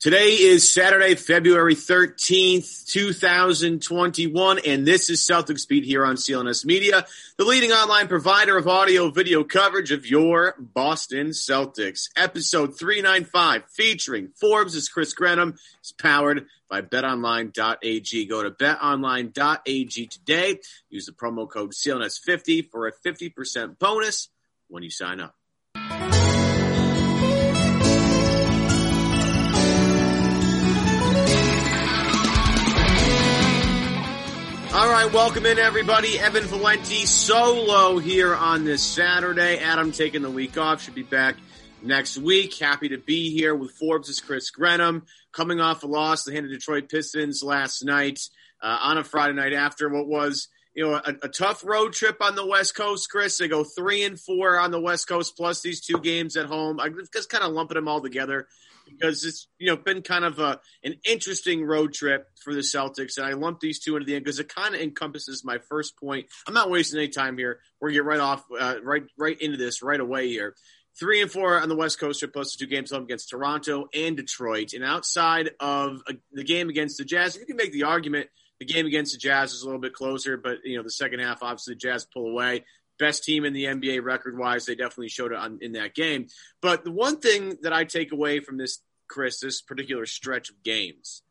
Today is Saturday, February 13th, 2021, and this is Celtics Beat here on CLNS Media, the leading online provider of audio video coverage of your Boston Celtics. Episode 395 featuring Forbes' is Chris Grenham is powered by betonline.ag. Go to betonline.ag today. Use the promo code CLNS50 for a 50% bonus when you sign up. All right, welcome in everybody. Evan Valenti solo here on this Saturday. Adam taking the week off, should be back next week. Happy to be here with Forbes' Chris Grenham, coming off a loss to the Detroit Pistons last night uh, on a Friday night after what was you know a, a, tough road trip on the West Coast. Chris, they go three and four on the West Coast plus these two games at home. I just kind of lumping them all together because it's you know been kind of a an interesting road trip for the Celtics, and I lumped these two into the end because it kind of encompasses my first point. I'm not wasting any time here. We're gonna get right off, uh, right right into this right away here. Three and four on the West Coast trip, plus two games home against Toronto and Detroit. And outside of uh, the game against the Jazz, you can make the argument the game against the Jazz is a little bit closer, but you know the second half, obviously, the Jazz pull away best team in the NBA record wise. They definitely showed it on, in that game. But the one thing that I take away from this, Chris, this particular stretch of games,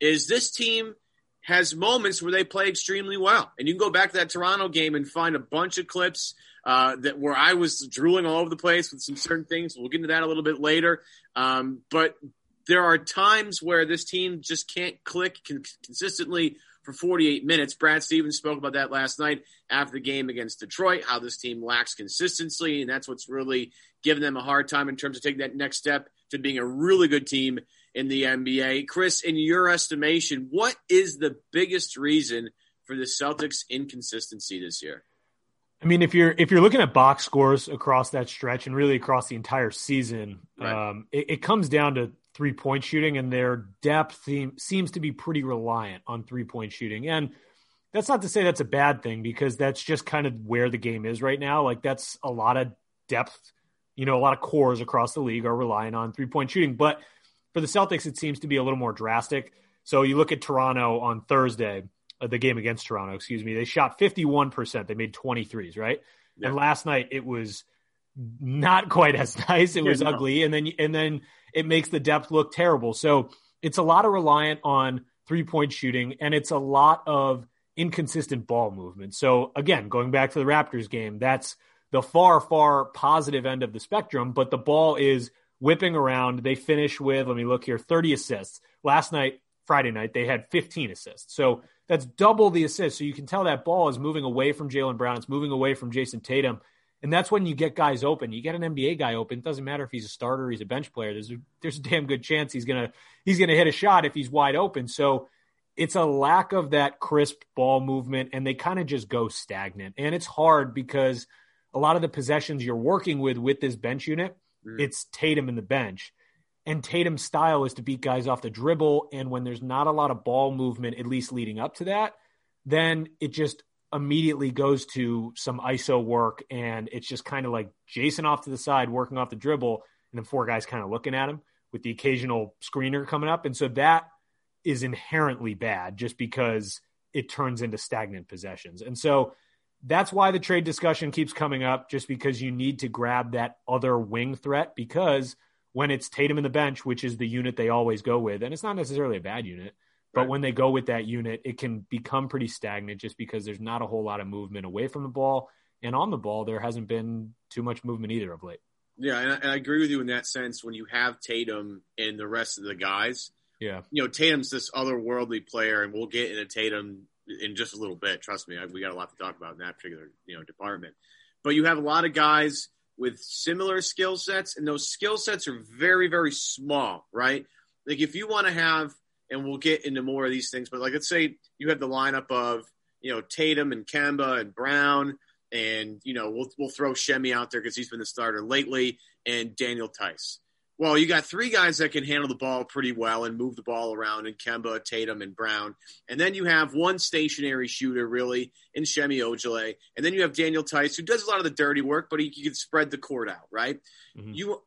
is this team has moments where they play extremely well. And you can go back to that Toronto game and find a bunch of clips uh, that where I was drooling all over the place with some certain things. We'll get into that a little bit later. Um, but there are times where this team just can't click consistently for 48 minutes. Brad Stevens spoke about that last night after the game against Detroit, how this team lacks consistency, and that's what's really given them a hard time in terms of taking that next step to being a really good team in the NBA. Chris, in your estimation, what is the biggest reason for the Celtics' inconsistency this year? I mean, if you're if you're looking at box scores across that stretch and really across the entire season, right. um, it, it, comes down to three point shooting, and their depth theme, seems to be pretty reliant on three point shooting. And that's not to say that's a bad thing because that's just kind of where the game is right now. Like that's a lot of depth. You know, a lot of cores across the league are relying on three point shooting, but for the Celtics, it seems to be a little more drastic. So you look at Toronto on Thursday, uh, the game against Toronto, excuse me, they shot 51%. They made 23s, right? Yeah. And last night it was not quite as nice. It was yeah, no. ugly. And then, and then it makes the depth look terrible. So it's a lot of reliant on three point shooting and it's a lot of inconsistent ball movement. So again, going back to the Raptors game, that's the far, far positive end of the spectrum, but the ball is whipping around. They finish with, let me look here, 30 assists. Last night, Friday night, they had 15 assists. So that's double the assists. So you can tell that ball is moving away from Jaylen Brown. It's moving away from Jayson Tatum. And that's when you get guys open. You get an NBA guy open. It doesn't matter if he's a starter, he's a bench player. There's a, there's a damn good chance he's gonna he's gonna hit a shot if he's wide open. So it's a lack of that crisp ball movement, and they kind of just go stagnant. And it's hard because a lot of the possessions you're working with with this bench unit, mm. it's Tatum in the bench. And Tatum's style is to beat guys off the dribble. And when there's not a lot of ball movement, at least leading up to that, then it just immediately goes to some ISO work, and it's just kind of like Jayson off to the side working off the dribble, and then four guys kind of looking at him with the occasional screener coming up, and so that is inherently bad just because it turns into stagnant possessions, and so that's why the trade discussion keeps coming up, just because you need to grab that other wing threat because when it's Tatum in the bench, which is the unit they always go with, and it's not necessarily a bad unit, but right. when they go with that unit, it can become pretty stagnant just because there's not a whole lot of movement away from the ball. And on the ball, there hasn't been too much movement either of late. Yeah, and I, and I agree with you in that sense. When you have Tatum and the rest of the guys, yeah, you know, Tatum's this otherworldly player, and we'll get into Tatum in just a little bit. Trust me, we got a lot to talk about in that particular you know department. But you have a lot of guys with similar skill sets, and those skill sets are very, very small, right? Like if you want to have, and we'll get into more of these things, but like let's say you have the lineup of you know Tatum and Kemba and Brown, and you know we'll we'll throw Semi out there because he's been the starter lately, and Daniel Theis. Well, you got three guys that can handle the ball pretty well and move the ball around and Kemba, Tatum, and Brown. And then you have one stationary shooter, really, in Semi Ojeleye. And then you have Daniel Theis, who does a lot of the dirty work, but he, he can spread the court out, right? Mm-hmm. You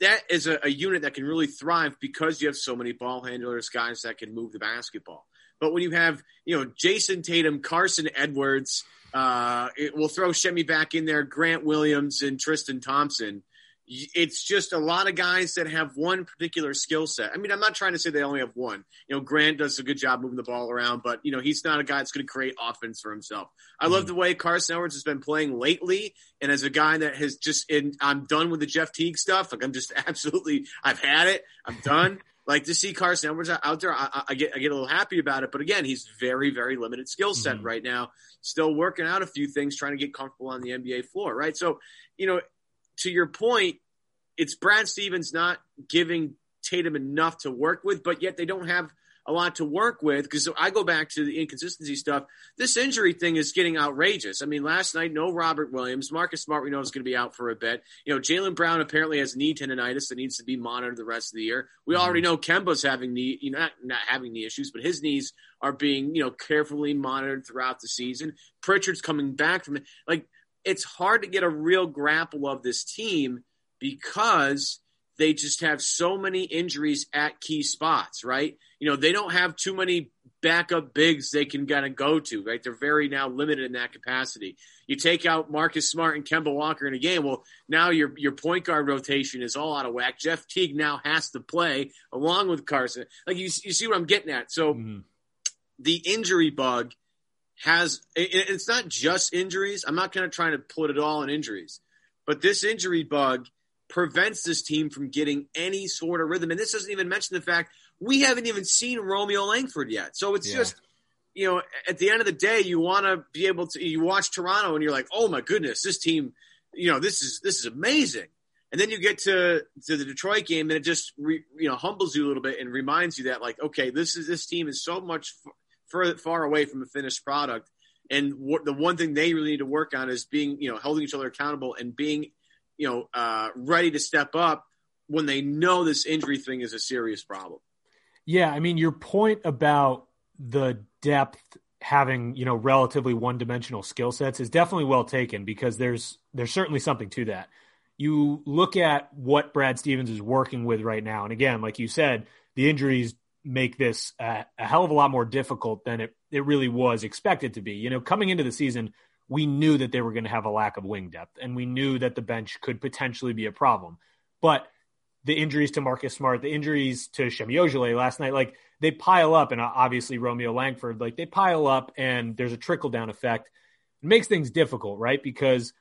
that is a, a unit that can really thrive because you have so many ball handlers, guys that can move the basketball. But when you have, you know, Jayson Tatum, Carsen Edwards, uh, it, we'll throw Semi back in there, Grant Williams, and Tristan Thompson it's just a lot of guys that have one particular skill set. I mean, I'm not trying to say they only have one. You know, Grant does a good job moving the ball around, but you know, he's not a guy that's going to create offense for himself. I love mm-hmm. the way Carsen Edwards has been playing lately, and as a guy that has just, in, I'm done with the Jeff Teague stuff. Like I'm just absolutely, I've had it. I'm done. like to see Carsen Edwards out there, I, I, get I get a little happy about it. But again, he's very very limited skill set mm-hmm. right now. Still working out a few things, trying to get comfortable on the NBA floor. Right, so you know to your point, it's Brad Stevens not giving Tatum enough to work with, but yet they don't have a lot to work with because I go back to the inconsistency stuff. This injury thing is getting outrageous. I mean, last night, no Robert Williams. Marcus Smart, we know, is going to be out for a bit. You know, Jaylen Brown apparently has knee tendonitis that needs to be monitored the rest of the year. We mm-hmm. already know Kemba's having knee, you know, not, not having knee issues, but his knees are being, you know, carefully monitored throughout the season. Pritchard's coming back from it. Like, it's hard to get a real grapple of this team because they just have so many injuries at key spots, right? You know, they don't have too many backup bigs they can kind of go to, right? They're very now limited in that capacity. You take out Marcus Smart and Kemba Walker in a game, well, now your your point guard rotation is all out of whack. Jeff Teague now has to play along with Carsen. Like you, you see what I'm getting at. So mm-hmm. the injury bug has it's not just injuries. I'm not going to try to put it all in injuries, but this injury bug – prevents this team from getting any sort of rhythm. And this doesn't even mention the fact we haven't even seen Romeo Langford yet. So it's yeah. just, you know, at the end of the day, you want to be able to, you watch Toronto and you're like, oh my goodness, this team, you know, this is, this is amazing. And then you get to, to the Detroit game and it just, re, you know, humbles you a little bit and reminds you that like, okay, this is, this team is so much further, far away from a finished product. And what, the one thing they really need to work on is being, you know, holding each other accountable and being you know, uh, ready to step up when they know this injury thing is a serious problem. Yeah, I mean, your point about the depth having you know relatively one-dimensional skill sets is definitely well taken because there's there's certainly something to that. You look at what Brad Stevens is working with right now, and again, like you said, the injuries make this a, a hell of a lot more difficult than it it really was expected to be. You know, coming into the season, we knew that they were going to have a lack of wing depth and we knew that the bench could potentially be a problem. But the injuries to Marcus Smart, the injuries to Semi Ojeleye last night, like they pile up, and obviously Romeo Langford, like they pile up, and there's a trickle down effect. It makes things difficult, right? Because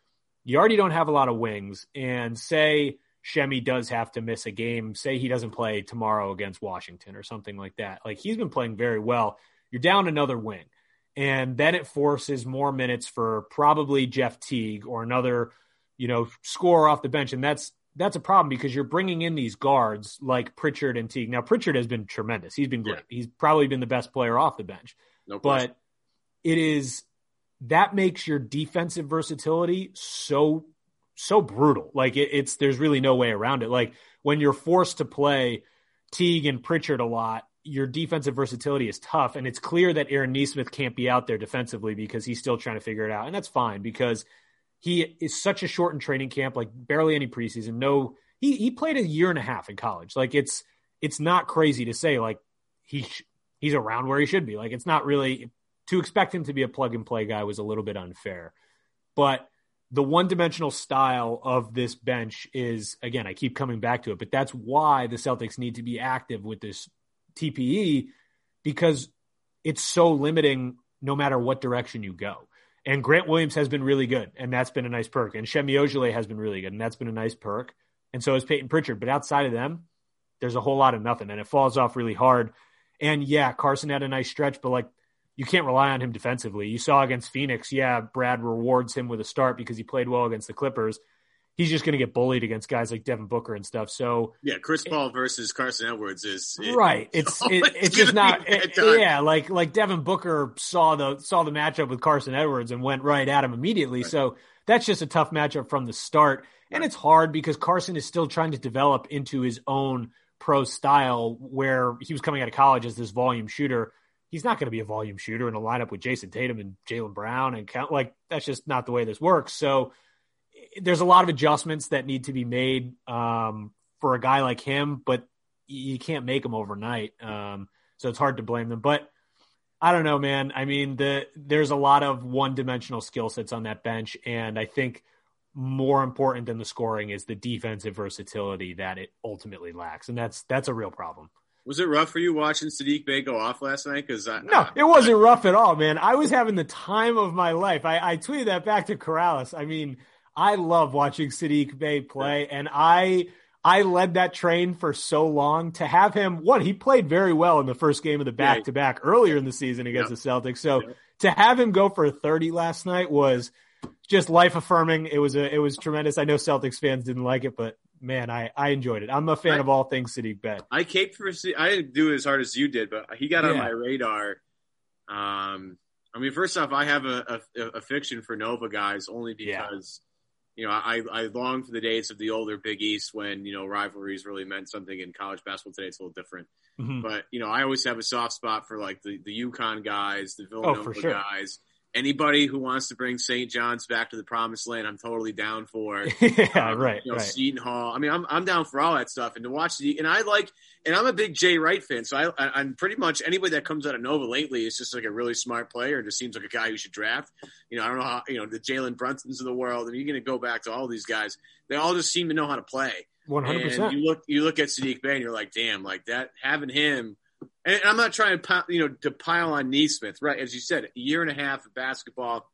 you already don't have a lot of wings, and say Semi does have to miss a game, say he doesn't play tomorrow against Washington or something like that. Like he's been playing very well. You're down another wing. And then it forces more minutes for probably Jeff Teague or another, you know, scorer off the bench. And that's that's a problem because you're bringing in these guards like Pritchard and Teague. Now Pritchard has been tremendous. He's been great. Yeah. He's probably been the best player off the bench. No but it is that makes your defensive versatility so so brutal. Like it, it's there's really no way around it. Like when you're forced to play Teague and Pritchard a lot, your defensive versatility is tough. And it's clear that Aaron Nesmith can't be out there defensively because he's still trying to figure it out. And that's fine because he is such a shortened training camp, like barely any preseason. No, he, he played a year and a half in college. Like it's, it's not crazy to say like he, he's around where he should be. Like it's not really to expect him to be a plug and play guy was a little bit unfair, but the one dimensional style of this bench is, again, I keep coming back to it, but that's why the Celtics need to be active with this TPE because it's so limiting no matter what direction you go. And Grant Williams has been really good, and that's been a nice perk. And Semi Ojeleye has been really good, and that's been a nice perk. And so has Payton Pritchard. But outside of them, there's a whole lot of nothing, and it falls off really hard. And yeah, Carsen had a nice stretch, but like you can't rely on him defensively. You saw against Phoenix, yeah, Brad rewards him with a start because he played well against the Clippers. He's just going to get bullied against guys like Devin Booker and stuff. So yeah, Chris Paul it, versus Carsen Edwards is it, right. It's oh, it, it's, it's just not yeah. Like like Devin Booker saw the saw the matchup with Carsen Edwards and went right at him immediately. Right. So that's just a tough matchup from the start, right. and it's hard because Carsen is still trying to develop into his own pro style where he was coming out of college as this volume shooter he's not going to be a volume shooter in a lineup with Jayson Tatum and Jaylen Brown and count like that's just not the way this works. So there's a lot of adjustments that need to be made um, for a guy like him, but you can't make them overnight. Um, so it's hard to blame them. But I don't know, man. I mean, the there's a lot of one dimensional skill sets on that bench, and I think more important than the scoring is the defensive versatility that it ultimately lacks, and that's that's a real problem. Was it rough for you watching Saddiq Bey go off last night? Because no, it wasn't rough at all, man. I was having the time of my life. I, I tweeted that back to Corrales. I mean, I love watching Saddiq Bey play, and I I led that train for so long. To have him, one, he played very well in the first game of the back to back earlier in the season against the Celtics. So to have him go for a thirty last night was just life affirming. It was a it was tremendous. I know Celtics fans didn't like it, but man, I, I enjoyed it. I'm a fan I, of all things Saddiq Bey. I caped for I didn't do it as hard as you did, but he got yeah. on my radar. Um, I mean, first off, I have a, a, a fiction for Nova guys only because yeah. you know I I long for the days of the older Big East when you know rivalries really meant something. In college basketball today, it's a little different. Mm-hmm. But you know, I always have a soft spot for like the the UConn guys, the Villanova oh, sure. guys anybody who wants to bring St. John's back to the promised land, I'm totally down for. yeah, um, right. You know, right. Seton Hall. I mean, I'm I'm down for all that stuff, and to watch the and I like, and I'm a big Jay Wright fan, so I, I am pretty much anybody that comes out of Nova lately is just like a really smart player. Just seems like a guy you should draft. You know, I don't know how you know the Jalen Brunsons of the world, and you're going to go back to all these guys. They all just seem to know how to play. One hundred percent. You look you look at Saddiq Bey, and you're like, damn, like that having him and I'm not trying to you know to pile on Nesmith, right? As you said, a year and a half of basketball,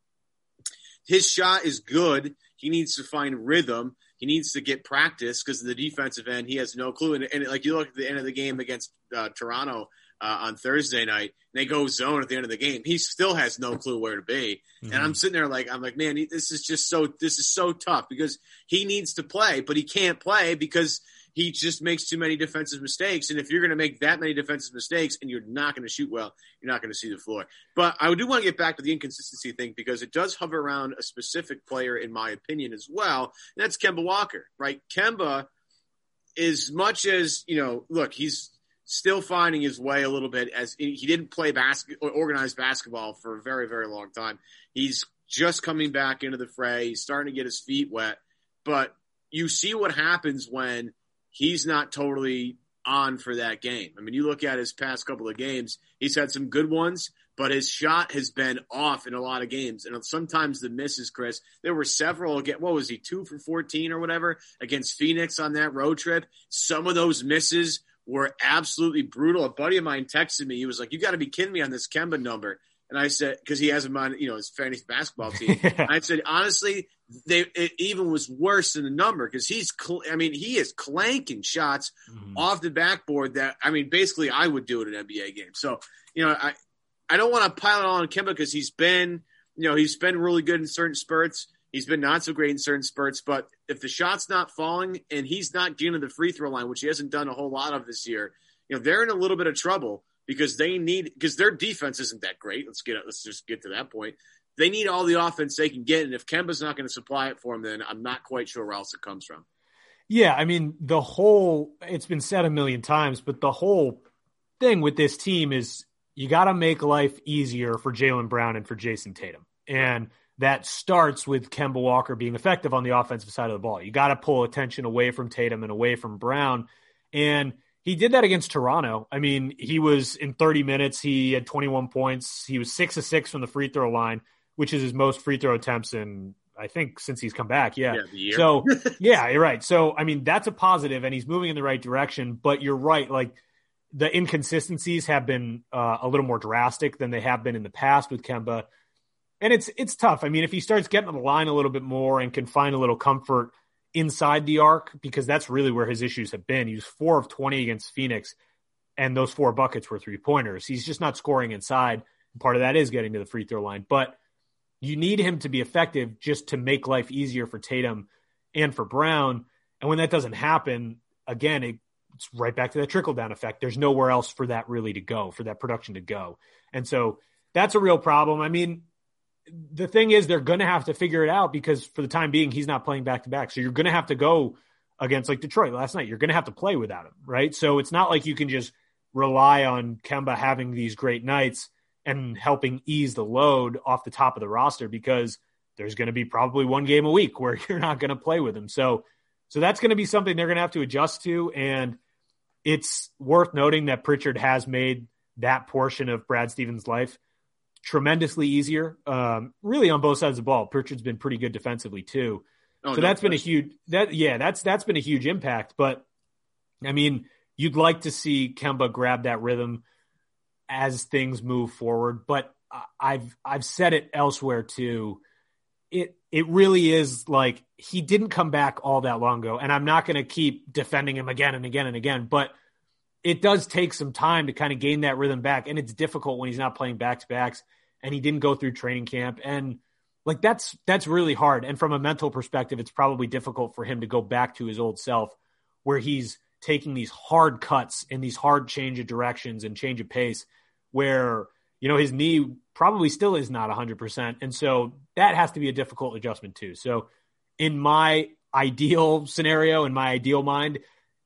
his shot is good. He needs to find rhythm. He needs to get practice because in the defensive end, he has no clue. And, and, like you look at the end of the game against uh, Toronto uh, on Thursday night, and they go zone at the end of the game. He still has no clue where to be. Mm-hmm. And I'm sitting there like, I'm like, man, this is just so this is so tough because he needs to play, but he can't play because he just makes too many defensive mistakes. And if you're going to make that many defensive mistakes and you're not going to shoot well, you're not going to see the floor. But I do want to get back to the inconsistency thing because it does hover around a specific player, in my opinion, as well. And that's Kemba Walker, right? Kemba, as much as, you know, look, he's still finding his way a little bit as he didn't play basketball, organized basketball for a very, very long time. He's just coming back into the fray. He's starting to get his feet wet. But you see what happens when he's not totally on for that game. I mean, you look at his past couple of games, he's had some good ones, but his shot has been off in a lot of games. And sometimes the misses, Chris, there were several again. What was he, two for 14 or whatever against Phoenix on that road trip? Some of those misses were absolutely brutal. A buddy of mine texted me. He was like, you got to be kidding me on this Kemba number. And I said, because he has him on, you know, his fantasy basketball team. I said, honestly, they it even was worse than the number because he's, cl- I mean, he is clanking shots mm-hmm. off the backboard that, I mean, basically, I would do it in an NBA game. So, you know, I, I don't want to pile it all on Kemba because he's been, you know, he's been really good in certain spurts. He's been not so great in certain spurts, but if the shot's not falling and he's not getting to the free throw line, which he hasn't done a whole lot of this year, you know, they're in a little bit of trouble because they need because their defense isn't that great. Let's get let's just get to that point. They need all the offense they can get, and if Kemba's not going to supply it for them, then I'm not quite sure where else it comes from. Yeah, I mean the whole it's been said a million times, but the whole thing with this team is you got to make life easier for Jaylen Brown and for Jayson Tatum, and that starts with Kemba Walker being effective on the offensive side of the ball. You got to pull attention away from Tatum and away from Brown, and he did that against Toronto. I mean, he was in 30 minutes, he had 21 points. He was 6 of 6 from the free throw line, which is his most free throw attempts in I think since he's come back. Yeah. yeah so yeah, you're right. So I mean, that's a positive, and he's moving in the right direction. But you're right, like the inconsistencies have been uh, a little more drastic than they have been in the past with Kemba, and it's it's tough. I mean, if he starts getting to the line a little bit more and can find a little comfort inside the arc, because that's really where his issues have been. He was four of twenty against Phoenix, and those four buckets were three pointers. He's just not scoring inside. Part of that is getting to the free throw line, but you need him to be effective just to make life easier for Tatum and for Brown. And when that doesn't happen, again, it, it's right back to that trickle down effect. There's nowhere else for that really to go, for that production to go. And so that's a real problem. I mean, the thing is, they're going to have to figure it out because for the time being, he's not playing back to back. So you're going to have to go against like Detroit last night. You're going to have to play without him, right? So it's not like you can just rely on Kemba having these great nights and helping ease the load off the top of the roster because there's going to be probably one game a week where you're not going to play with him. So, so that's going to be something they're going to have to adjust to. And it's worth noting that Pritchard has made that portion of Brad Stevens' life tremendously easier. Um, really on both sides of the ball. Pritchard's been pretty good defensively too. Oh, so no, that's been a huge that yeah, that's that's been a huge impact. But I mean, you'd like to see Kemba grab that rhythm as things move forward. But I've I've said it elsewhere too. It it really is like he didn't come back all that long ago, and I'm not going to keep defending him again and again and again. But it does take some time to kind of gain that rhythm back, and it's difficult when he's not playing back to backs, and he didn't go through training camp, and like that's that's really hard. And from a mental perspective, it's probably difficult for him to go back to his old self, where he's taking these hard cuts and these hard change of directions and change of pace where you know his knee probably still is not 100% and so that has to be a difficult adjustment too. So in my ideal scenario in my ideal mind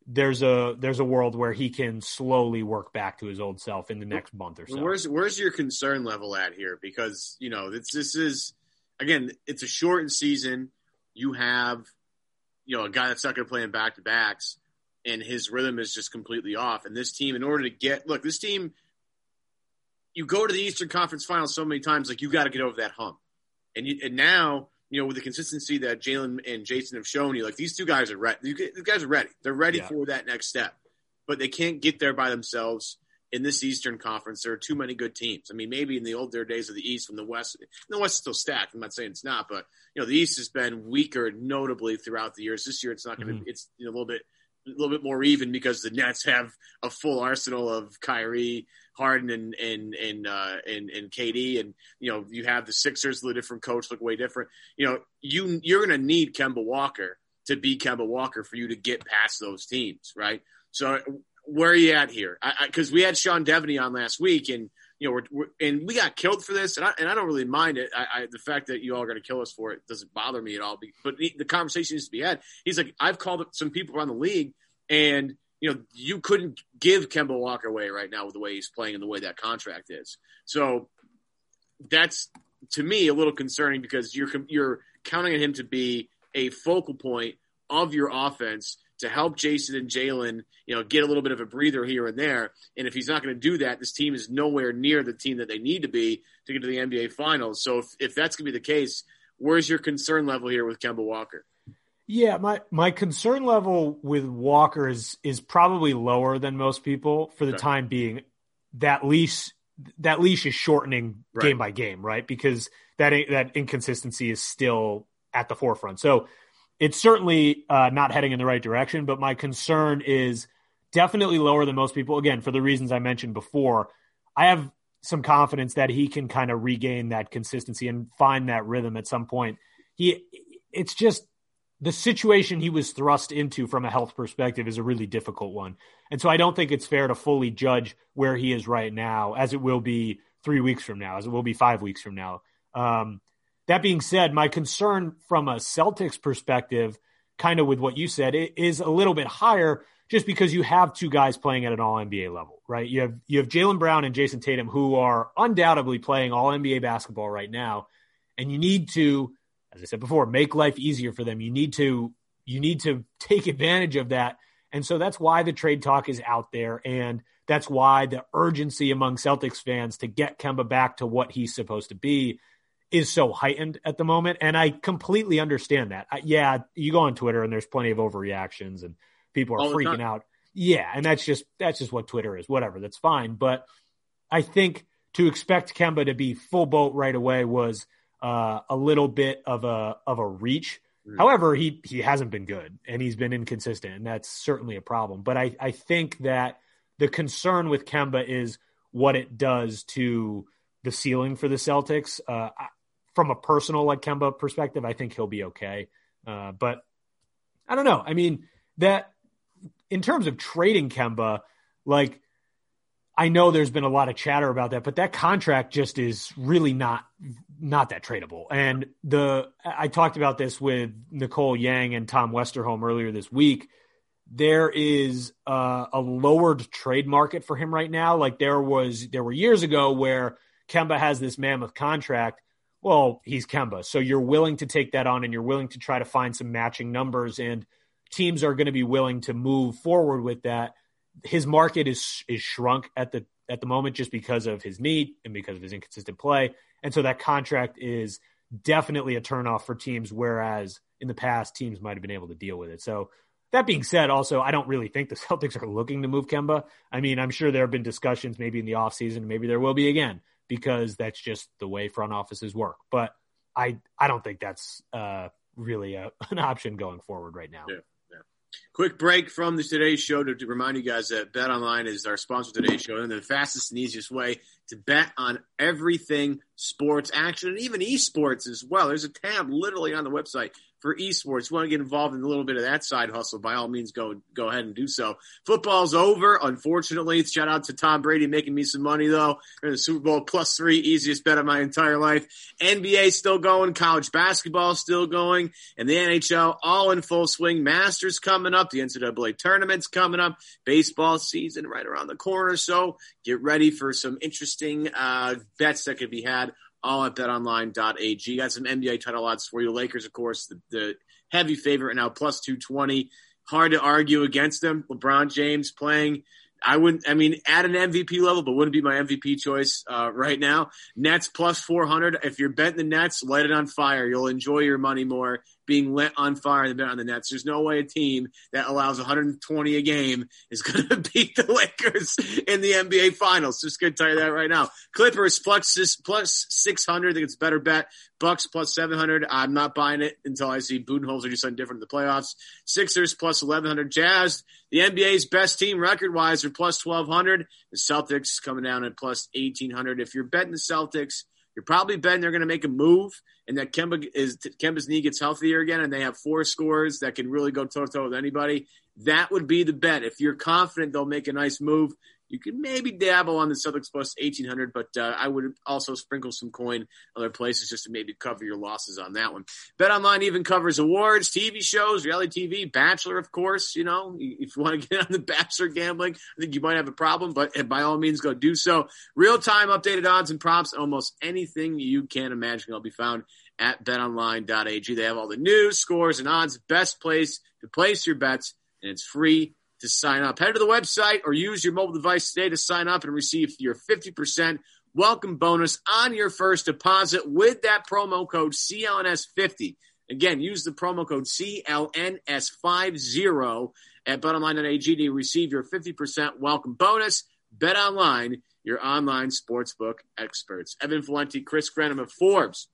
there's a there's a world where he can slowly work back to his old self in the next month or so. Where's where's your concern level at here? Because you know this this is again it's a shortened season. You have you know a guy that's not going to play in back to backs and his rhythm is just completely off. And this team in order to get look this team you go to the Eastern Conference Finals so many times, like you got to get over that hump. And you, and now, you know, with the consistency that Jaylen and Jayson have shown you, like these two guys are ready. These guys are ready. They're ready yeah. for that next step, but they can't get there by themselves. In this Eastern Conference, there are too many good teams. I mean, maybe in the older days of the East, when the West, the West is still stacked. I'm not saying it's not, but you know, the East has been weaker notably throughout the years. This year, it's not going to. Mm-hmm. It's you know, a little bit a little bit more even because the Nets have a full arsenal of Kyrie, Harden, and and and uh, and, and KD, and you know you have the Sixers, the different coach, look way different. You know you you're going to need Kemba Walker to be Kemba Walker for you to get past those teams, right? So where are you at here? Because we had Sean Deveney on last week, and you know, we're, we're, and we got killed for this, and I, and I don't really mind it. I, I the fact that you all are going to kill us for it doesn't bother me at all. But the, the conversation needs to be had. He's like, I've called some people around the league, and you know, you couldn't give Kemba Walker away right now with the way he's playing and the way that contract is. So that's to me a little concerning because you're you're counting on him to be a focal point of your offense to help Jayson and Jaylen, you know, get a little bit of a breather here and there. And if he's not going to do that, this team is nowhere near the team that they need to be to get to the NBA Finals. So if, if that's going to be the case, where's your concern level here with Kemba Walker? Yeah, my my concern level with Walker is is probably lower than most people for the okay. time being. That leash that leash is shortening right. game by game, right? Because that that inconsistency is still at the forefront. So it's certainly uh, not heading in the right direction, but my concern is definitely lower than most people. Again, for the reasons I mentioned before, I have some confidence that he can kind of regain that consistency and find that rhythm at some point. He, it's just the situation he was thrust into from a health perspective is a really difficult one. And so I don't think it's fair to fully judge where he is right now, as it will be three weeks from now, as it will be five weeks from now. Um, that being said, my concern from a Celtics perspective, kind of with what you said, is a little bit higher just because you have two guys playing at an all NBA level, right? You have you have Jaylen Brown and Jayson Tatum who are undoubtedly playing all NBA basketball right now. And you need to, as I said before, make life easier for them. You need to you need to take advantage of that. And so that's why the trade talk is out there. And that's why the urgency among Celtics fans to get Kemba back to what he's supposed to be is so heightened at the moment. And I completely understand that. I, yeah, you go on Twitter and there's plenty of overreactions and people are freaking out. Yeah, and that's just that's just what Twitter is. Whatever, that's fine. But I think to expect Kemba to be full boat right away was uh, a little bit of a of a reach. Mm. However, he he hasn't been good and he's been inconsistent, and that's certainly a problem. But I I think that the concern with Kemba is what it does to the ceiling for the Celtics. Uh, from a personal like Kemba perspective, I think he'll be okay. Uh, but I don't know. I mean that in terms of trading Kemba, like I know there's been a lot of chatter about that, but that contract just is really not not that tradable. And the I talked about this with Nicole Yang and Tom Westerholm earlier this week. There is a, a lowered trade market for him right now. Like there was there were years ago where Kemba has this mammoth contract. Well, he's Kemba, so you're willing to take that on, and you're willing to try to find some matching numbers, and teams are going to be willing to move forward with that his market is is shrunk at the at the moment just because of his knee and because of his inconsistent play. And so that contract is definitely a turnoff for teams, whereas in the past teams might have been able to deal with it. So that being said, also I don't really think the Celtics are looking to move Kemba. I mean, I'm sure there have been discussions maybe in the offseason, maybe there will be again, because that's just the way front offices work. But I I don't think that's uh, really a, an option going forward right now. Yeah. Quick break from the Today Show to, to, remind you guys that Bet Online is our sponsor today's Show, and the fastest and easiest way to bet on everything sports action and even esports as well. There's a tab literally on the website for esports. Want to get involved in a little bit of that side hustle, by all means, go go ahead and do so. Football's over, unfortunately. Shout out to Tom Brady making me some money though. In the Super Bowl plus three, easiest bet of my entire life. NBA still going, college basketball still going, and the NHL all in full swing. Masters coming up, the NCAA tournaments coming up, baseball season right around the corner. So get ready for some interesting uh, bets that could be had all at betonline.ag. Got some NBA title odds for you. Lakers, of course, the, the heavy favorite now, plus 220. Hard to argue against them. LeBron James playing. I wouldn't, I mean, at an MVP level, but wouldn't be my MVP choice uh, right now. Nets plus 400. If you're betting the Nets, light it on fire. You'll enjoy your money more being lit on fire than bet on the Nets. There's no way a team that allows 120 a game is going to beat the Lakers in the NBA Finals. Just going to tell you that right now. Clippers plus, plus 600. I think it's a better bet. Bucks plus 700. I'm not buying it until I see Budenholzer do something different in the playoffs. Sixers plus 1100. Jazz, the NBA's best team record wise, are plus 1200. The Celtics coming down at plus 1800. If you're betting the Celtics, you're probably betting they're going to make a move and that Kemba is Kemba's knee gets healthier again, and they have four scores that can really go toe to toe with anybody. That would be the bet. If you're confident they'll make a nice move, you could maybe dabble on the Celtics plus 1800, but uh, I would also sprinkle some coin other places just to maybe cover your losses on that one. Bet Online even covers awards, TV shows, reality TV, Bachelor, of course. You know, if you want to get on the Bachelor gambling, I think you might have a problem, but by all means, go do so. Real time updated odds and props, almost anything you can imagine will be found at betonline.ag. They have all the news, scores, and odds. Best place to place your bets, and it's free to sign up. Head to the website or use your mobile device today to sign up and receive your 50% welcome bonus on your first deposit with that promo code CLNS50. Again, use the promo code CLNS50 at betonline.ag to receive your 50% welcome bonus. Bet online, your online sportsbook experts. Evan Valenti, Chris Grenham of Forbes,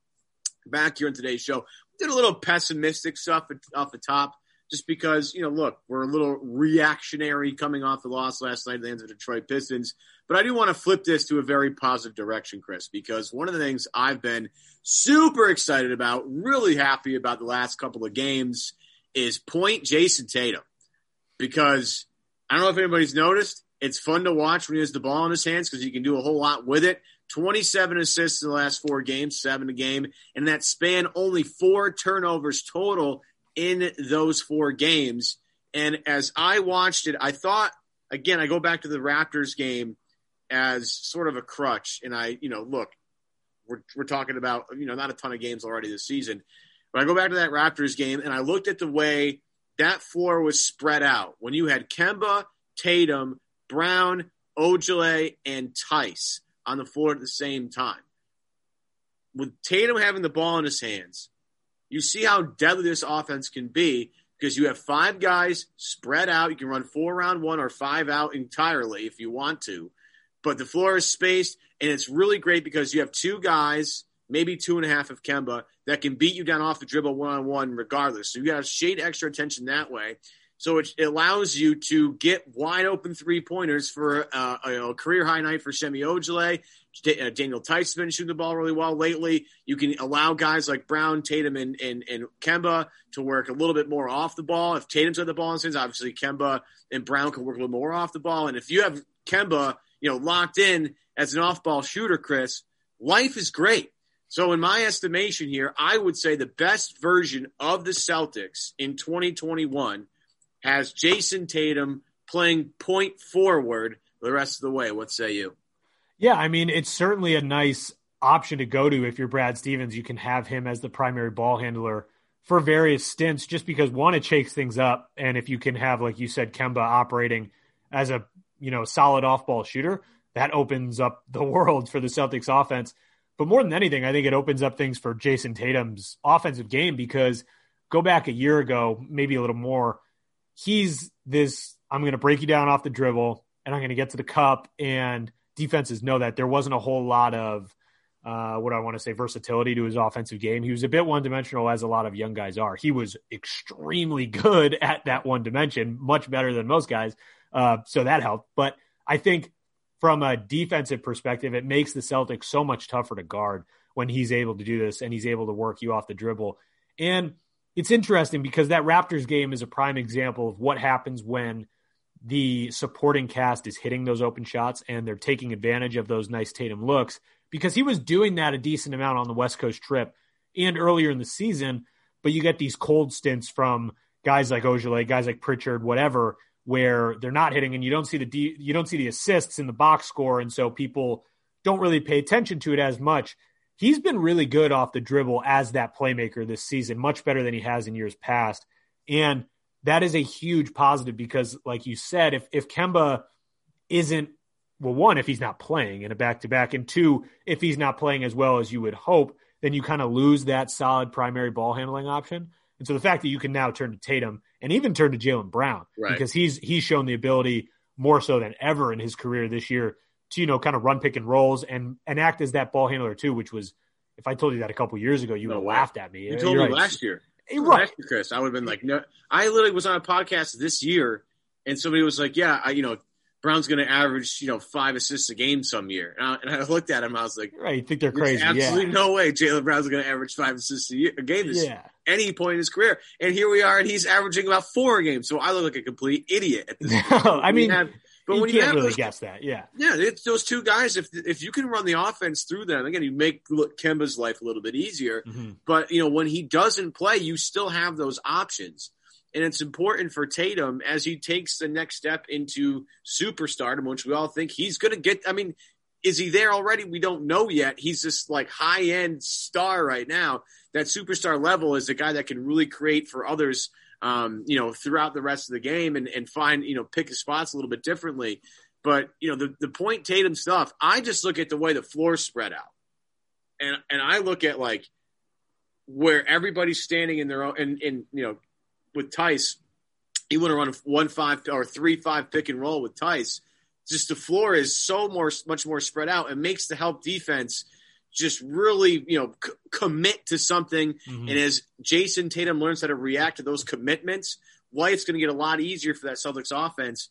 back here in today's show. We did a little pessimistic stuff off the top just because, you know, look, we're a little reactionary coming off the loss last night at the hands of the Detroit Pistons. But I do want to flip this to a very positive direction, Chris, because one of the things I've been super excited about, really happy about the last couple of games is point Jayson Tatum. Because I don't know if anybody's noticed, it's fun to watch when he has the ball in his hands because he can do a whole lot with it. 27 assists in the last four games, seven a game, and that span only four turnovers total in those four games. And as I watched it, I thought, again, I go back to the Raptors game as sort of a crutch. And I, you know, look, we're, we're talking about, you know, not a ton of games already this season. But I go back to that Raptors game and I looked at the way that floor was spread out. When you had Kemba, Tatum, Brown, Ojeleye, and Theis on the floor at the same time. with Tatum having the ball in his hands, you see how deadly this offense can be because you have five guys spread out. You can run four around one or five out entirely if you want to, but the floor is spaced, and it's really great because you have two guys, maybe two and a half of Kemba, that can beat you down off the dribble one on one regardless. So you got to shade extra attention that way. So it, allows you to get wide open three pointers for uh, a, career high night for Semi Ojeleye. Uh, Daniel Theis has been shooting the ball really well lately. You can allow guys like Brown, Tatum, and, and, and Kemba to work a little bit more off the ball. If Tatum's got the ball in obviously Kemba and Brown can work a little more off the ball. And if you have Kemba, you know, locked in as an off-ball shooter, Chris, life is great. So in my estimation here, I would say the best version of the Celtics in 2021 – has Jayson Tatum playing point forward the rest of the way. What say you? Yeah, I mean, it's certainly a nice option to go to if you're Brad Stevens. You can have him as the primary ball handler for various stints just because one, it shakes things up. And if you can have, like you said, Kemba operating as a, you know, solid off ball shooter, that opens up the world for the Celtics offense. But more than anything, I think it opens up things for Jason Tatum's offensive game because go back a year ago, maybe a little more, he's this I'm going to break you down off the dribble and I'm going to get to the cup. And defenses know that there wasn't a whole lot of uh, what I want to say versatility to his offensive game. He was a bit one dimensional, as a lot of young guys are. He was extremely good at that one dimension, much better than most guys. Uh, so that helped. But I think from a defensive perspective, it makes the Celtics so much tougher to guard when he's able to do this and he's able to work you off the dribble. And it's interesting because that Raptors game is a prime example of what happens when the supporting cast is hitting those open shots and they're taking advantage of those nice Tatum looks because he was doing that a decent amount on the West Coast trip and earlier in the season. But you get these cold stints from guys like Ojeleye, guys like Pritchard, whatever, where they're not hitting and you don't see the de- you don't see the assists in the box score, and so people don't really pay attention to it as much he's been really good off the dribble as that playmaker this season, much better than he has in years past. And that is a huge positive because, like you said, if if Kemba isn't well, one, if he's not playing in a back to back, and two, if he's not playing as well as you would hope, then you kind of lose that solid primary ball handling option. And so the fact that you can now turn to Tatum and even turn to Jaylen Brown right. because he's he's shown the ability more so than ever in his career this year to you know kind of run pick and rolls and and act as that ball handler too, which was if I told you that a couple years ago, you no would have laughed at me. You told You're me right. last year, right, Chris. I would have been like, no. I literally was on a podcast this year, and somebody was like, yeah, I, you know. Brown's going to average, you know, five assists a game some year. And I, and I looked at him, I was like, right, you think they're crazy. absolutely yeah. no way Jaylen Brown's going to average five assists a, year, a game this yeah. any point in his career. And here we are, and he's averaging about four a game. So I look like a complete idiot at this point. No, I mean, have, but you when you can't really those, guess that, yeah, yeah, it's those two guys. If if you can run the offense through them, again, you make Kemba's life a little bit easier. Mm-hmm. But you know, when he doesn't play, you still have those options, and it's important for Tatum as he takes the next step into superstardom, which we all think he's going to get. I mean, is he there already? We don't know yet. He's this like high end star right now. That superstar level is a guy that can really create for others um, you know, throughout the rest of the game and, and find, you know, pick his spots a little bit differently. But, you know, the, the point Tatum stuff, I just look at the way the floor spread out. And, and I look at like where everybody's standing in their own, and, and you know, with Theis, he want to run a one five or three five pick and roll with Theis. Just the floor is so more, much more spread out and makes the help defense – just really, you know, c- commit to something. Mm-hmm. And as Jayson Tatum learns how to react to those commitments, White's going to get a lot easier for that Celtics offense.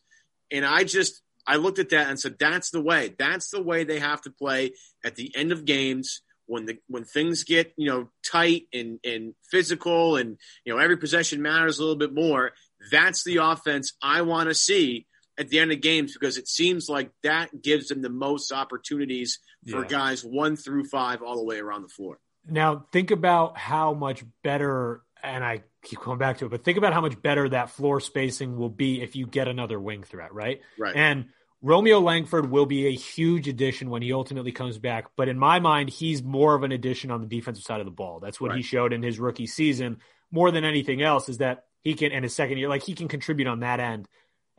And I just, I looked at that and said, that's the way. That's the way they have to play at the end of games when the when things get you know tight and and physical and you know every possession matters a little bit more. That's the offense I want to see at the end of games because it seems like that gives them the most opportunities for yeah. guys one through five all the way around the floor. Now, think about how much better, and I keep going back to it, but think about how much better that floor spacing will be if you get another wing threat, right? Right. And Romeo Langford will be a huge addition when he ultimately comes back. But in my mind, he's more of an addition on the defensive side of the ball. That's what right. he showed in his rookie season more than anything else is that he can, in his second year, like he can contribute on that end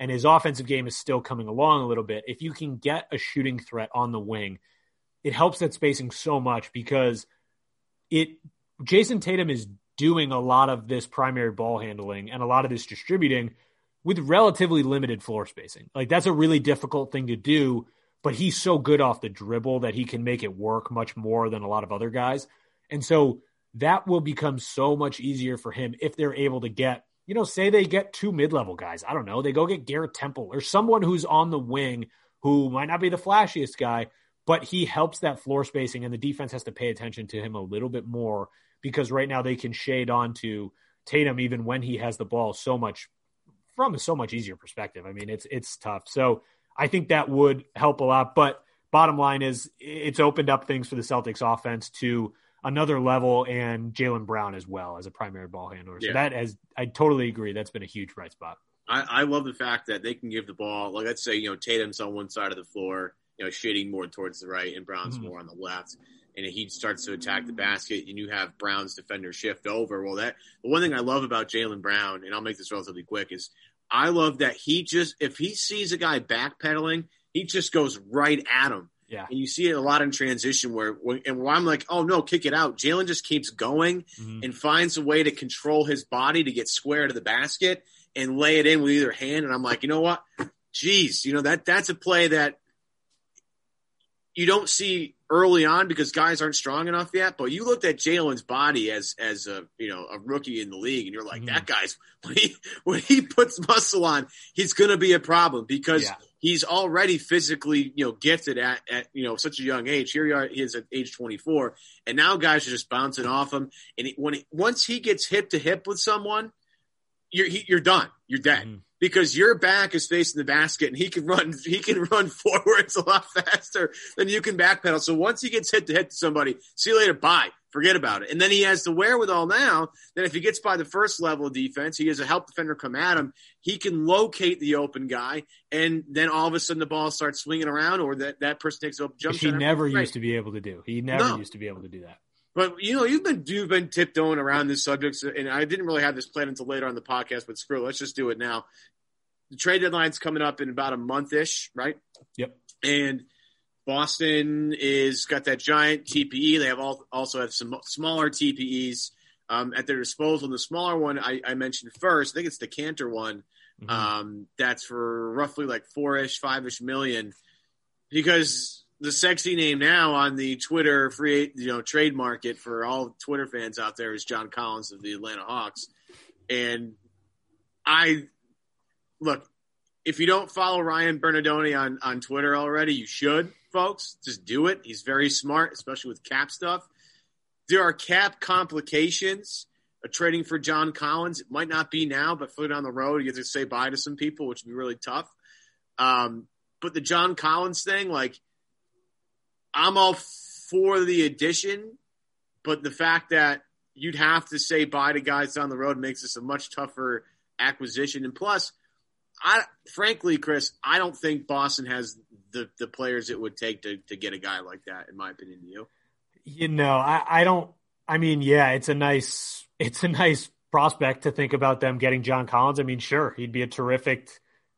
and his offensive game is still coming along a little bit, if you can get a shooting threat on the wing, it helps that spacing so much because it Jayson Tatum is doing a lot of this primary ball handling and a lot of this distributing with relatively limited floor spacing. Like that's a really difficult thing to do, but he's so good off the dribble that he can make it work much more than a lot of other guys. And so that will become so much easier for him if they're able to get, you know, say they get two mid-level guys. I don't know, they go get Garrett Temple or someone who's on the wing who might not be the flashiest guy, but he helps that floor spacing and the defense has to pay attention to him a little bit more because right now they can shade on to Tatum even when he has the ball so much from a so much easier perspective. I mean, it's it's tough. So I think that would help a lot. But bottom line is it's opened up things for the Celtics offense to another level and Jaylen Brown as well as a primary ball handler. So yeah. that has I totally agree. That's been a huge bright spot. I, I love the fact that they can give the ball like let's say, you know, Tatum's on one side of the floor, you know, shading more towards the right and Brown's mm-hmm. more on the left. And he starts to attack the basket, and you have Brown's defender shift over. Well, that the one thing I love about Jaylen Brown, and I'll make this relatively quick, is I love that he just if he sees a guy backpedaling, he just goes right at him yeah. And you see it a lot in transition where, and where I'm like, oh no, kick it out. Jaylen just keeps going mm-hmm. and finds a way to control his body to get square to the basket and lay it in with either hand. And I'm like, you know what? Jeez, you know, that, that's a play that you don't see early on because guys aren't strong enough yet. But you looked at Jaylen's body as as a you know a rookie in the league, and you're like, mm-hmm. that guy's when he when he puts muscle on, he's going to be a problem because yeah he's already physically, you know, gifted at, at you know such a young age. Here he, are, he is at age 24, and now guys are just bouncing off him. And when he, once he gets hip to hip with someone, you're he, you're done. You're dead. Mm-hmm. Because your back is facing the basket and he can run he can run forwards a lot faster than you can backpedal. So once he gets hit to hit to somebody, see you later, bye forget about it. And then he has the wherewithal now that if he gets by the first level of defense, he has a help defender come at him. He can locate the open guy, and then all of a sudden the ball starts swinging around, or that, that person takes a jump He never right. used to be able to do. He never no. used to be able to do that. But you know, you've been you've been tiptoeing around this subject, and I didn't really have this plan until later on the podcast. But screw, it, let's just do it now. The trade deadline's coming up in about a month ish, right? Yep. And Boston is got that giant TPE. They have all, also have some smaller TPEs um, at their disposal. And the smaller one I, I, mentioned first, I think it's the Kanter one. Mm-hmm. Um, that's for roughly like four ish, five ish million. Because the sexy name now on the Twitter free, you know, trade market for all Twitter fans out there is John Collins of the Atlanta Hawks. And I look, if you don't follow Ryan Bernardoni on, on Twitter already, you should folks. Just do it. He's very smart, especially with cap stuff. There are cap complications of trading for John Collins. It might not be now, but further down the road, you get to say bye to some people, which would be really tough. Um, but the John Collins thing, like, I'm all for the addition, but the fact that you'd have to say bye to guys down the road makes this a much tougher acquisition. And plus, I frankly, Chris, I don't think Boston has the the players it would take to to get a guy like that. In my opinion, you. You know, I, I don't. I mean, yeah, it's a nice it's a nice prospect to think about them getting John Collins. I mean, sure, he'd be a terrific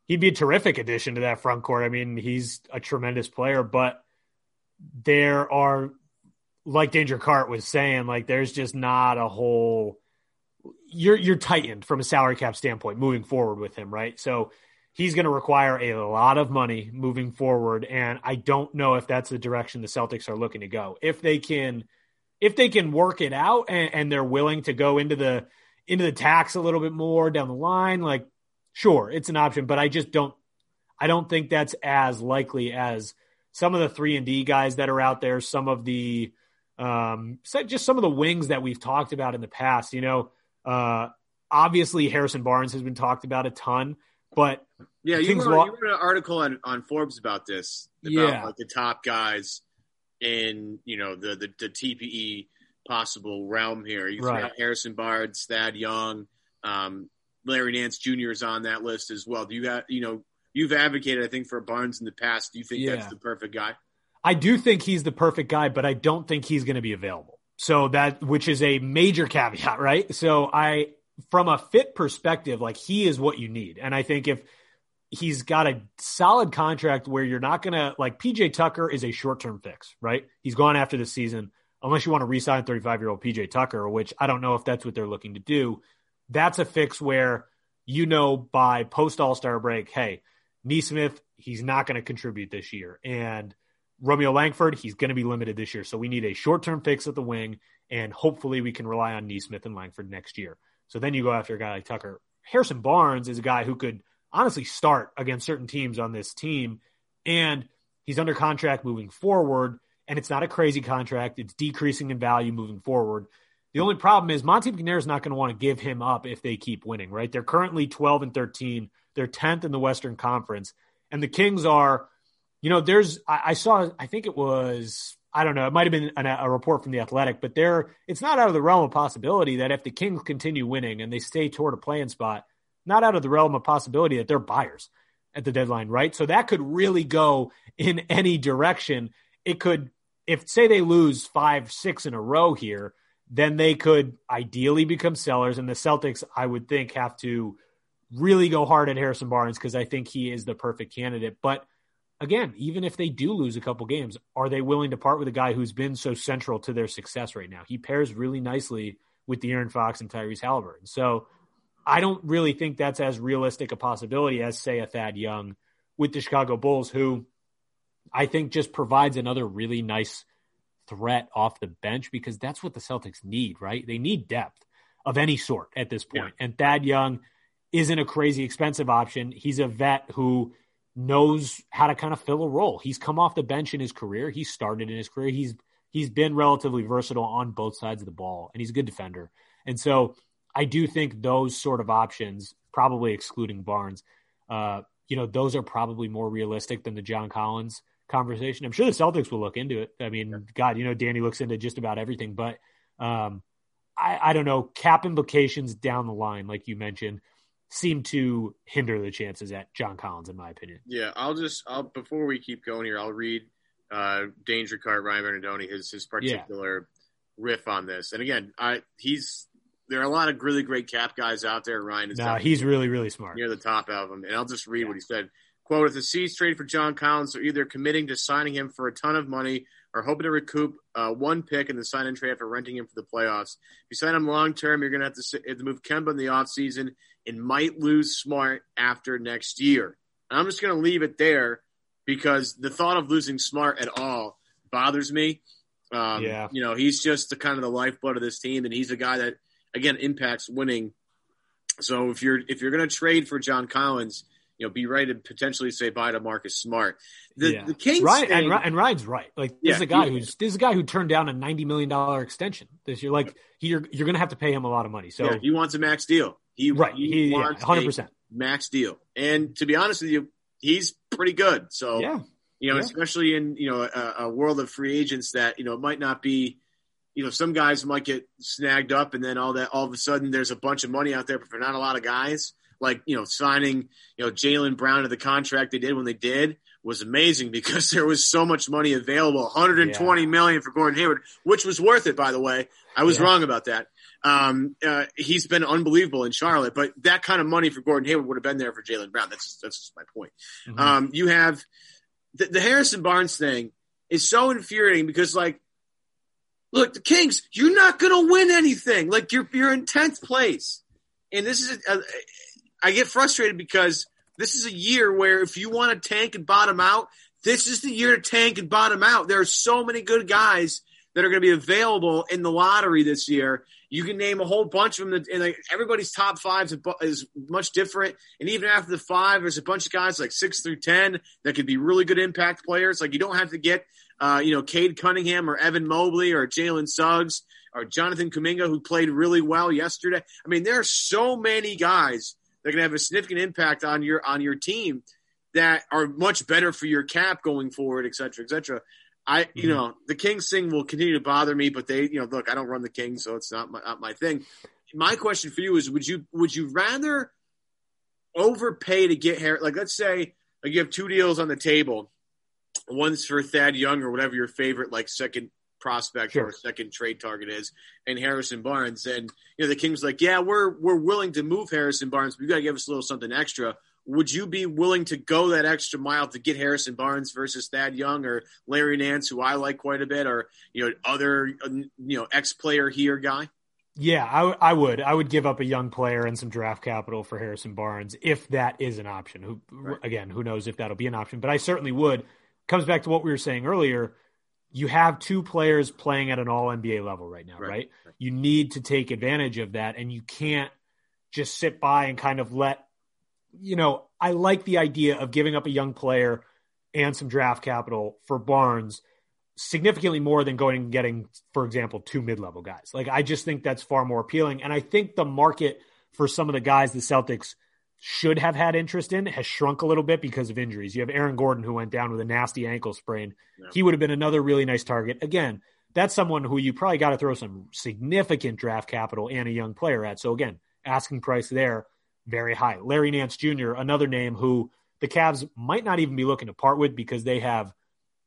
he'd be a terrific addition to that front court. I mean, he's a tremendous player, but there are like Danger Cart was saying, like there's just not a whole you're you're tightened from a salary cap standpoint moving forward with him, right? So he's going to require a lot of money moving forward and i don't know if that's the direction the celtics are looking to go. If they can if they can work it out and, and, they're willing to go into the into the tax a little bit more down the line like sure it's an option but i just don't i don't think that's as likely as some of the 3 and d guys that are out there some of the um just some of the wings that we've talked about in the past you know? Uh obviously harrison barnes has been talked about a ton but yeah, you wrote, you wrote, an article on, on Forbes about this, about yeah. like the top guys in you know the the, the TPE possible realm here. You right. got Harrison Barnes, Thad Young, um, Larry Nance Jr. is on that list as well. Do you got you know you've advocated I think for Barnes in the past. Do you think yeah. that's the perfect guy? I do think he's the perfect guy, but I don't think he's going to be available. So that which is a major caveat, right? So I from a fit perspective, like he is what you need. And I think if he's got a solid contract where you're not going to like PJ Tucker is a short term fix, right? He's gone after the season. unless you want to re-sign 35 year old PJ Tucker, which I don't know if that's what they're looking to do. That's a fix where you know by post All Star break, hey, Nesmith, he's not going to contribute this year, and Romeo Langford, he's going to be limited this year. So we need a short term fix at the wing, and hopefully we can rely on Nesmith and Langford next year. So then you go after a guy like Tucker. Harrison Barnes is a guy who could honestly start against certain teams on this team, and he's under contract moving forward and it's not a crazy contract. It's decreasing in value moving forward. The only problem is Monte McNair is not going to want to give him up if they keep winning, right? They're currently 12 and 13. They're 10th in the Western Conference. And the Kings are, you know, there's, I, I saw, I think it was, I don't know, it might have been an, a report from The Athletic, but there, it's not out of the realm of possibility that if the Kings continue winning and they stay toward a playing spot, not out of the realm of possibility that they're buyers at the deadline, right? So that could really go in any direction it could, if say they lose five, six in a row here, then they could ideally become sellers. And the Celtics, I would think, have to really go hard at Harrison Barnes because I think he is the perfect candidate. But again, even if they do lose a couple games, are they willing to part with a guy who's been so central to their success right now? He pairs really nicely with the De'Aaron Fox and Tyrese Halliburton. So I don't really think that's as realistic a possibility as, say, a Thad Young with the Chicago Bulls, who I think just provides another really nice threat off the bench because that's what the Celtics need, right? They need depth of any sort at this point. Yeah. And Thad Young isn't a crazy expensive option. He's a vet who knows how to kind of fill a role. He's come off the bench in his career. He started in his career. He's he's been relatively versatile on both sides of the ball and he's a good defender. And so I do think those sort of options, probably excluding Barnes, uh, you know, those are probably more realistic than the John Collins conversation. I'm sure the Celtics will look into it. I mean, yeah. God, you know, Danny looks into just about everything, but um, I, I don't know. Cap implications down the line, like you mentioned, seem to hinder the chances at John Collins, in my opinion. Yeah, I'll just I'll before we keep going here, I'll read uh, Danger Cart Ryan Bernardoni his his particular yeah. riff on this. And again, I he's there are a lot of really great cap guys out there. Ryan is no, he's really really smart near the top of them. And I'll just read yeah. what he said. Quote, if the Seas trade for John Collins, they're either committing to signing him for a ton of money or hoping to recoup uh, one pick and then sign and trade after renting him for the playoffs. If you sign him long term, you're going to have to, have to move Kemba in the offseason and might lose Smart after next year. And I'm just going to leave it there because the thought of losing Smart at all bothers me. Um, yeah. You know, he's just the kind of the lifeblood of this team, and he's a guy that, again, impacts winning. So if you're if you're going to trade for John Collins, you know, be ready to potentially say bye to Marcus Smart. The, yeah. the Kings Ryan, thing, and, and, Ryan's right. Like this yeah, is a guy who's this is a guy who turned down a ninety million dollar extension this year. Like he, you're you're going to have to pay him a lot of money. So yeah, he wants a max deal. He right. He, he wants hundred percent max deal. And to be honest with you, he's pretty good. So yeah. You know, especially in you know a, a world of free agents that you know might not be you know, some guys might get snagged up and then all that, all of a sudden there's a bunch of money out there, but for not a lot of guys like you know signing you know Jaylen Brown to the contract they did when they did was amazing because there was so much money available 120 yeah. million for Gordon Hayward, which was worth it by the way. I was yeah. wrong about that. Um, uh, he's been unbelievable in Charlotte, but that kind of money for Gordon Hayward would have been there for Jaylen Brown. That's that's just my point. Mm-hmm. Um, you have the, the Harrison Barnes thing is so infuriating because like look, the Kings, you're not going to win anything. Like you're you're in tenth place, and this is a, I get frustrated because this is a year where if you want to tank and bottom out, this is the year to tank and bottom out. There are so many good guys that are going to be available in the lottery this year. You can name a whole bunch of them, and like everybody's top five is much different. And even after the five, there's a bunch of guys like six through ten that could be really good impact players. Like you don't have to get, uh, you know, Cade Cunningham or Evan Mobley or Jalen Suggs or Jonathan Kuminga who played really well yesterday. I mean, there are so many guys going to have a significant impact on your on your team that are much better for your cap going forward, et cetera, et cetera. I, you mm-hmm. know, the Kings thing will continue to bother me, but they, you know, look, I don't run the Kings, so it's not my, not my thing. My question for you is: Would you would you rather overpay to get hair? Like, let's say like you have two deals on the table. One's for Thad Young or whatever your favorite like second prospect sure. or second trade target is, and Harrison Barnes. And you know the Kings like, yeah, we're we're willing to move Harrison Barnes, but you got to give us a little something extra. would you be willing to go that extra mile to get Harrison Barnes versus Thad Young or Larry Nance, who I like quite a bit, or you know other you know ex player here guy? Yeah, I, w- I would. I would give up a young player and some draft capital for Harrison Barnes if that is an option. Who right. again, who knows if that'll be an option? But I certainly would. Comes back to what we were saying earlier. You have two players playing at an All NBA level right now, right. right? You need to take advantage of that, and you can't just sit by and kind of let. You know, I like the idea of giving up a young player and some draft capital for Barnes significantly more than going and getting, for example, two mid level guys. Like, I just think that's far more appealing. And I think the market for some of the guys the Celtics should have had interest in has shrunk a little bit because of injuries. You have Aaron Gordon, who went down with a nasty ankle sprain. Yeah. He would have been another really nice target. Again, that's someone who you probably got to throw some significant draft capital and a young player at. So, again, asking price there, very high. Larry Nance Jr., another name who the Cavs might not even be looking to part with because they have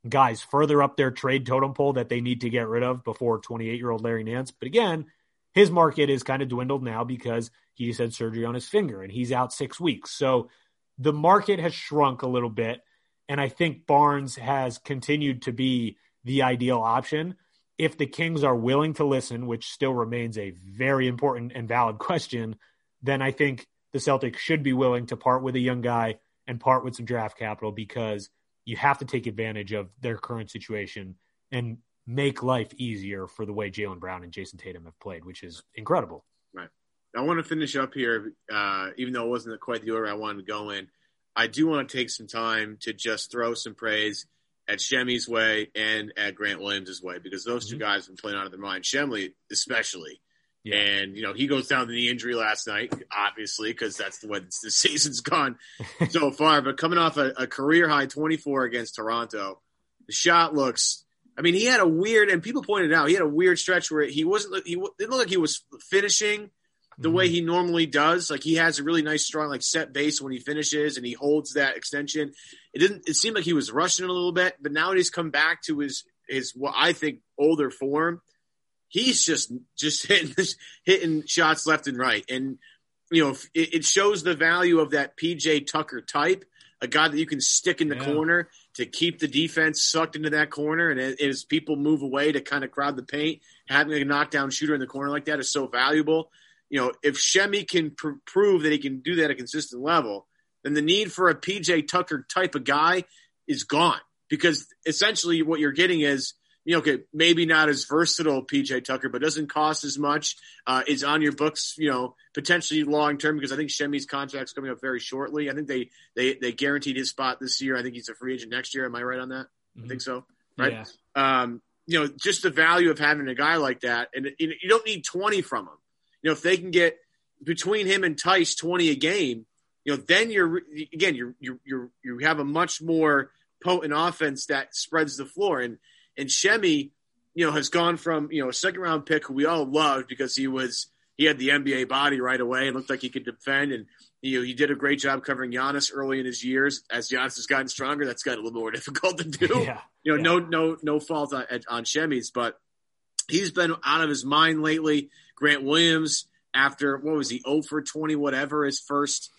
guys further up their trade totem pole that they need to get rid of before 28 year old Larry Nance. But again, his market is kind of dwindled now because he's had surgery on his finger and he's out six weeks. So the market has shrunk a little bit. And I think Barnes has continued to be the ideal option. If the Kings are willing to listen, which still remains a very important and valid question, then I think the Celtics should be willing to part with a young guy and part with some draft capital because you have to take advantage of their current situation and make life easier for the way Jaylen Brown and Jayson Tatum have played, which is incredible. Right. I want to finish up here, uh, even though it wasn't quite the order I wanted to go in. I do want to take some time to just throw some praise at Semi's way and at Grant Williams' way because those mm-hmm. two guys have been playing out of their mind. Shemley, especially. Yeah. And, you know, he goes down to the injury last night, obviously, because that's the way the season's gone so far. But coming off a, a career high 24 against Toronto, the shot looks I mean, he had a weird, and people pointed out he had a weird stretch where he wasn't. He didn't look like he was finishing the mm-hmm. way he normally does. Like he has a really nice, strong, like set base when he finishes, and he holds that extension. It didn't. It seemed like he was rushing a little bit, but now he's come back to his his what I think older form he's just just hitting hitting shots left and right, and you know it, it, shows the value of that PJ Tucker type, a guy that you can stick in the yeah. corner to keep the defense sucked into that corner, and as people move away to kind of crowd the paint, having a knockdown shooter in the corner like that is so valuable. You know, if Semi can pr- prove that he can do that at a consistent level, then the need for a PJ Tucker type of guy is gone because essentially what you're getting is you know, okay, maybe not as versatile PJ Tucker, but doesn't cost as much. Uh, is on your books, you know, potentially long term because I think Semi's contract's coming up very shortly. I think they they they guaranteed his spot this year. I think he's a free agent next year. Am I right on that? Mm-hmm. I think so. Right. Yeah. Um, you know, just the value of having a guy like that, and you don't need twenty from him. You know, if they can get between him and Theis twenty a game, you know, then you're again you're you you you have a much more potent offense that spreads the floor and and Semi, you know, has gone from you know a second round pick who we all loved because he was he had the NBA body right away and looked like he could defend and you know he did a great job covering Giannis early in his years. As Giannis has gotten stronger, that's gotten a little more difficult to do. Yeah, you know, yeah. no no no fault on, on Semi's, but he's been out of his mind lately. Grant Williams, after what was he, 0 for 20, whatever, his first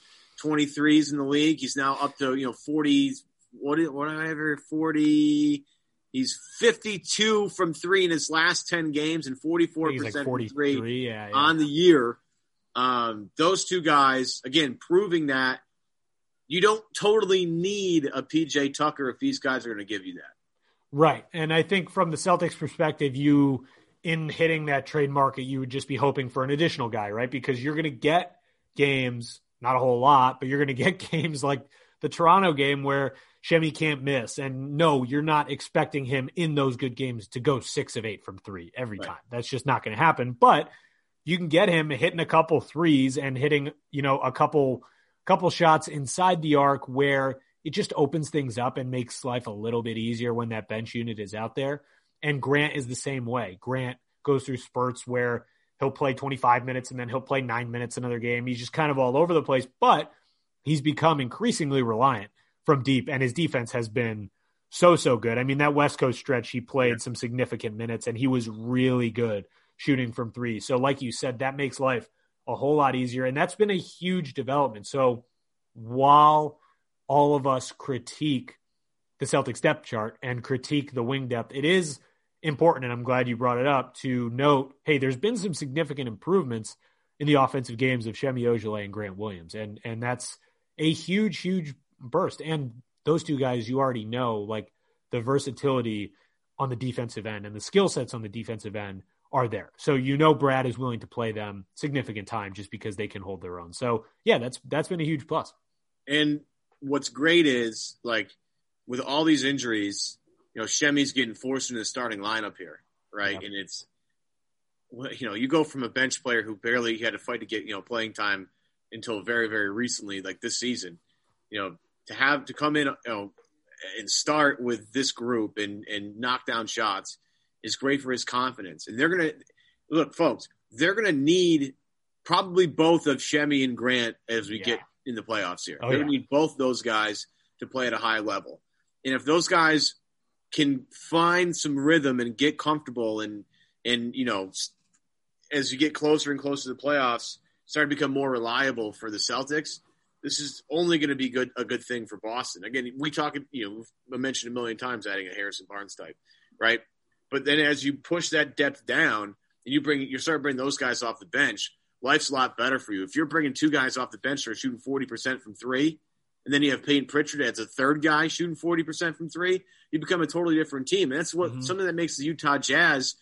23s in the league. He's now up to, you know, 40, what, whatever, 40, He's 52 from three in his last 10 games and 44% like from three yeah, yeah. on the year. Um, those two guys, again, proving that you don't totally need a PJ Tucker if these guys are going to give you that. Right. And I think from the Celtics perspective, you, in hitting that trade market, you would just be hoping for an additional guy, right? Because you're going to get games, not a whole lot, but you're going to get games like the Toronto game where Semi can't miss. And no, you're not expecting him in those good games to go six of eight from three every right. time. That's just not going to happen. But you can get him hitting a couple threes and hitting, you know, a couple couple shots inside the arc where it just opens things up and makes life a little bit easier when that bench unit is out there. And Grant is the same way. Grant goes through spurts where he'll play 25 minutes and then he'll play nine minutes another game. He's just kind of all over the place, but he's become increasingly reliant from deep, and his defense has been so so good. I mean, that West Coast stretch, he played some significant minutes, and he was really good shooting from three. So, like you said, that makes life a whole lot easier, and that's been a huge development. So, while all of us critique the Celtics depth chart and critique the wing depth, it is important, and I'm glad you brought it up, to note hey, there's been some significant improvements in the offensive games of Semi Ojeleye and Grant Williams. And and that's a huge, huge burst. And those two guys you already know, like the versatility on the defensive end and the skill sets on the defensive end are there. So you know Brad is willing to play them significant time just because they can hold their own. So yeah, that's that's been a huge plus. And what's great is like with all these injuries, you know, Semi's getting forced into the starting lineup here, right? Yeah. And it's you know, you go from a bench player who barely had to fight to get, you know, playing time until very, very recently, like this season, you know, to have to come in, you know, and start with this group and, and knock down shots is great for his confidence. And they're going to look, folks, they're going to need probably both of Semi and Grant as we yeah. get in the playoffs here. Oh, they're going to need both those guys to play at a high level. And if those guys can find some rhythm and get comfortable and, and, you know, as you get closer and closer to the playoffs, start to become more reliable for the Celtics. This is only going to be good a good thing for Boston. Again, we talk, you know, mentioned a million times adding a Harrison Barnes type, right? But then as you push that depth down and you bring you start bringing those guys off the bench, life's a lot better for you. If you're bringing two guys off the bench that are shooting forty percent from three, and then you have Payton Pritchard as a third guy shooting forty percent from three, you become a totally different team. And that's what mm-hmm. something that makes the Utah Jazz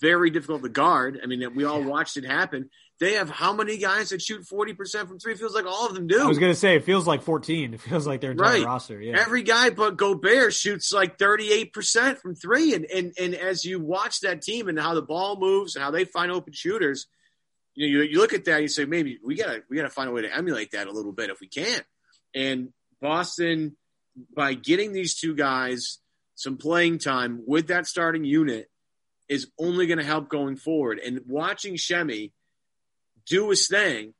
very difficult to guard. I mean, we all yeah. watched it happen. They have how many guys that shoot 40% from three? It feels like all of them do. I was going to say, it feels like 14. It feels like their entire right. roster. Yeah. Every guy but Gobert shoots like 38% from three. And, and, and as you watch that team and how the ball moves and how they find open shooters, you know, you, you look at that and you say, maybe we gotta, we gotta find a way to emulate that a little bit if we can. And Boston, by getting these two guys some playing time with that starting unit, is only going to help going forward. And watching Semi do his thing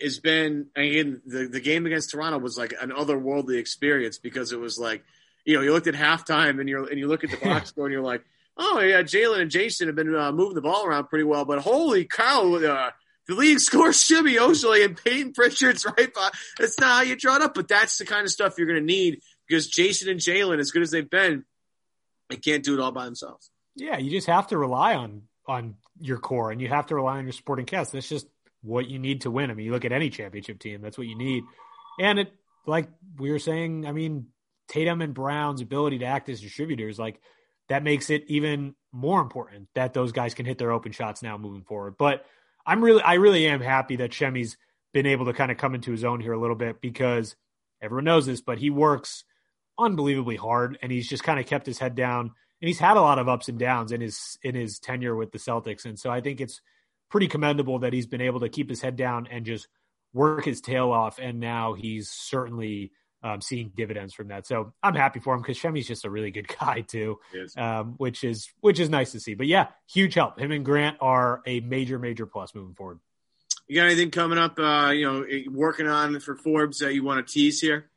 has been again the, the game against Toronto was like an otherworldly experience because it was like you know you looked at halftime and you're and you look at the box score and you're like oh yeah Jaylen and Jayson have been uh, moving the ball around pretty well but holy cow uh, the league scores Semi Ojeleye and Payton Pritchard's right by that's not how you draw it up but that's the kind of stuff you're going to need because Jayson and Jaylen as good as they've been they can't do it all by themselves. Yeah, you just have to rely on on your core and you have to rely on your supporting cast. That's just what you need to win. I mean, you look at any championship team, that's what you need. And it like we were saying, I mean, Tatum and Brown's ability to act as distributors, like that makes it even more important that those guys can hit their open shots now moving forward. But I'm really I really am happy that Semi's been able to kind of come into his own here a little bit because everyone knows this, but he works unbelievably hard and he's just kind of kept his head down and he's had a lot of ups and downs in his in his tenure with the Celtics, and so I think it's pretty commendable that he's been able to keep his head down and just work his tail off, and now he's certainly um, seeing dividends from that. So I'm happy for him because Semi's just a really good guy too, um, which is which is nice to see. But yeah, huge help. Him and Grant are a major major plus moving forward. You got anything coming up? Uh, you know, working on for Forbes that you want to tease here?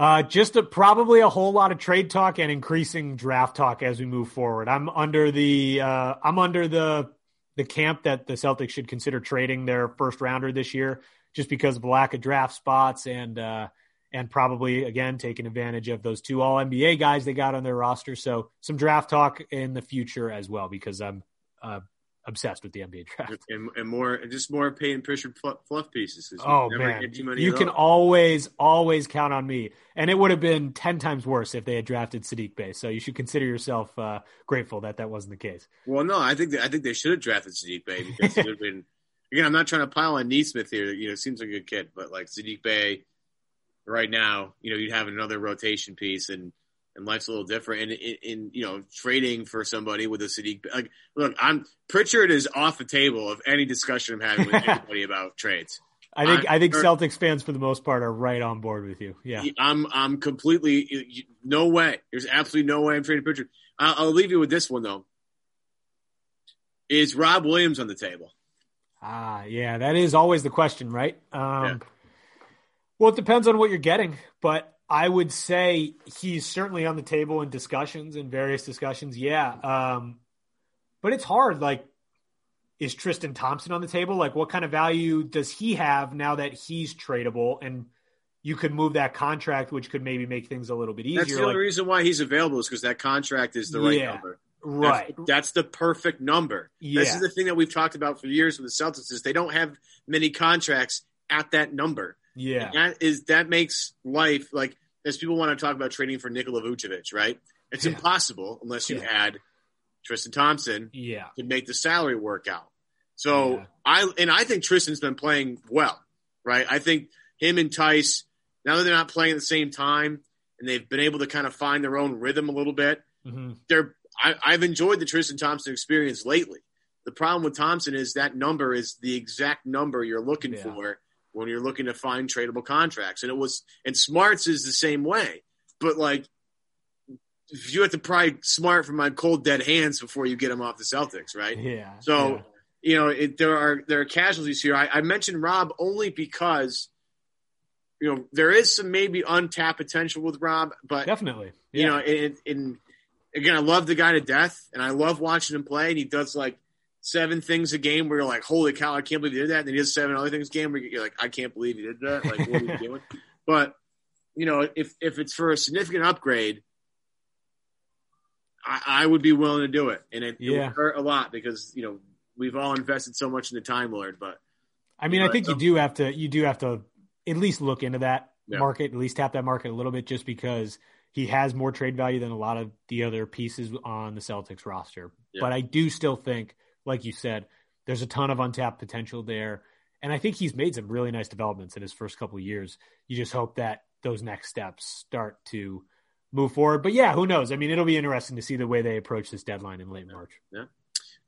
Uh, just a, probably a whole lot of trade talk and increasing draft talk as we move forward. I'm under the uh, I'm under the the camp that the Celtics should consider trading their first rounder this year, just because of the lack of draft spots and uh, and probably again taking advantage of those two All NBA guys they got on their roster. So some draft talk in the future as well, because I'm uh, obsessed with the NBA draft and, and more, just more Payton Pritchard fluff pieces. Oh man, you can always, always count on me. And it would have been ten times worse if they had drafted Saddiq Bey. So you should consider yourself uh, grateful that that wasn't the case. Well, no, I think I think they should have drafted Saddiq Bey because it would have been. Again, I'm not trying to pile on Nesmith here. You know, seems like a good kid, but like Saddiq Bey, right now, you know, you'd have another rotation piece and and life's a little different. And in, in, you know trading for somebody with a Saddiq, like look, I'm Pritchard is off the table of any discussion I'm having with anybody about trades. I think I'm, i think Celtics fans for the most part are right on board with you. Yeah, I'm I'm completely no way. There's absolutely no way I'm trading Pritchard. I'll, I'll leave you with this one though. Is Rob Williams on the table? Ah, yeah, that is always the question, right? Um, yeah. Well, it depends on what you're getting, but I would say he's certainly on the table in discussions in various discussions. Yeah. Um, but it's hard. Like, is Tristan Thompson on the table? Like, what kind of value does he have now that he's tradable? And you could move that contract, which could maybe make things a little bit easier. That's the only like, reason why he's available is because that contract is the right Yeah. number. right. That's, that's the perfect number. This is the thing that we've talked about for years with the Celtics is they don't have many contracts at that number. Yeah. And that is that makes life like as people want to talk about trading for Nikola Vucevic, right? It's Yeah. impossible unless you Yeah. add Tristan Thompson Yeah. to make the salary work out. So Yeah. I and I think Tristan's been playing well, right? I think him and Theis now that they're not playing at the same time and they've been able to kind of find their own rhythm a little bit. hmm They're I, I've enjoyed the Tristan Thompson experience lately. The problem with Thompson is that number is the exact number you're looking Yeah. for when you're looking to find tradable contracts. And it was and Smarts is the same way. But like you have to pry Smart from my cold dead hands before you get him off the Celtics, right? Yeah. So yeah. you know it, there are there are casualties here. I, I mentioned Rob only because you know there is some maybe untapped potential with Rob, but definitely. you know, in, in again, I love the guy to death, and I love watching him play. And he does like seven things a game where you're like, "Holy cow, I can't believe he did that!" And then he does seven other things a game where you're like, "I can't believe he did that!" Like, what are you doing? But you know, if if it's for a significant upgrade, I, I would be willing to do it, and it, it would hurt a lot because you know we've all invested so much in the Time Lord, but I mean, I think you do have to you do have to at least look into that Yeah. market, at least tap that market a little bit, just because he has more trade value than a lot of the other pieces on the Celtics roster. Yeah. But I do still think, like you said, there's a ton of untapped potential there, and I think he's made some really nice developments in his first couple of years. You just hope that those next steps start to move forward. But yeah, who knows? I mean, it'll be interesting to see the way they approach this deadline in late March. Yeah.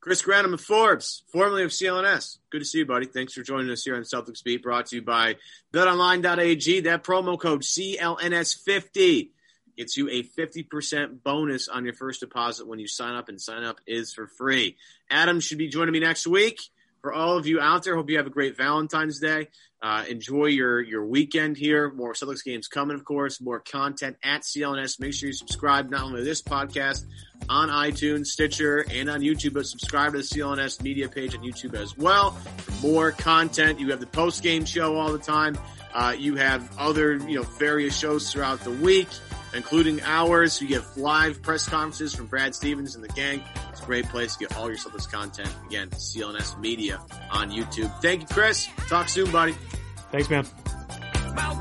Chris Grenham of Forbes, formerly of CLNS. Good to see you, buddy. Thanks for joining us here on Celtics Beat, brought to you by BetOnline.ag. That promo code CLNS50 gets you a 50% bonus on your first deposit when you sign up, and sign up is for free. Adam should be joining me next week. For all of you out there, hope you have a great Valentine's Day. Uh, enjoy your your weekend here. More Celtics games coming, of course. More content at CLNS. Make sure you subscribe not only to this podcast on iTunes, Stitcher, and on YouTube, but subscribe to the CLNS media page on YouTube as well. For more content, you have the post game show all the time. Uh, you have other, you know, various shows throughout the week, including ours. You get live press conferences from Brad Stevens and the gang. It's a great place to get all your Celtics content. Again, CLNS Media on YouTube. Thank you, Chris. Talk soon, buddy. Thanks, man. About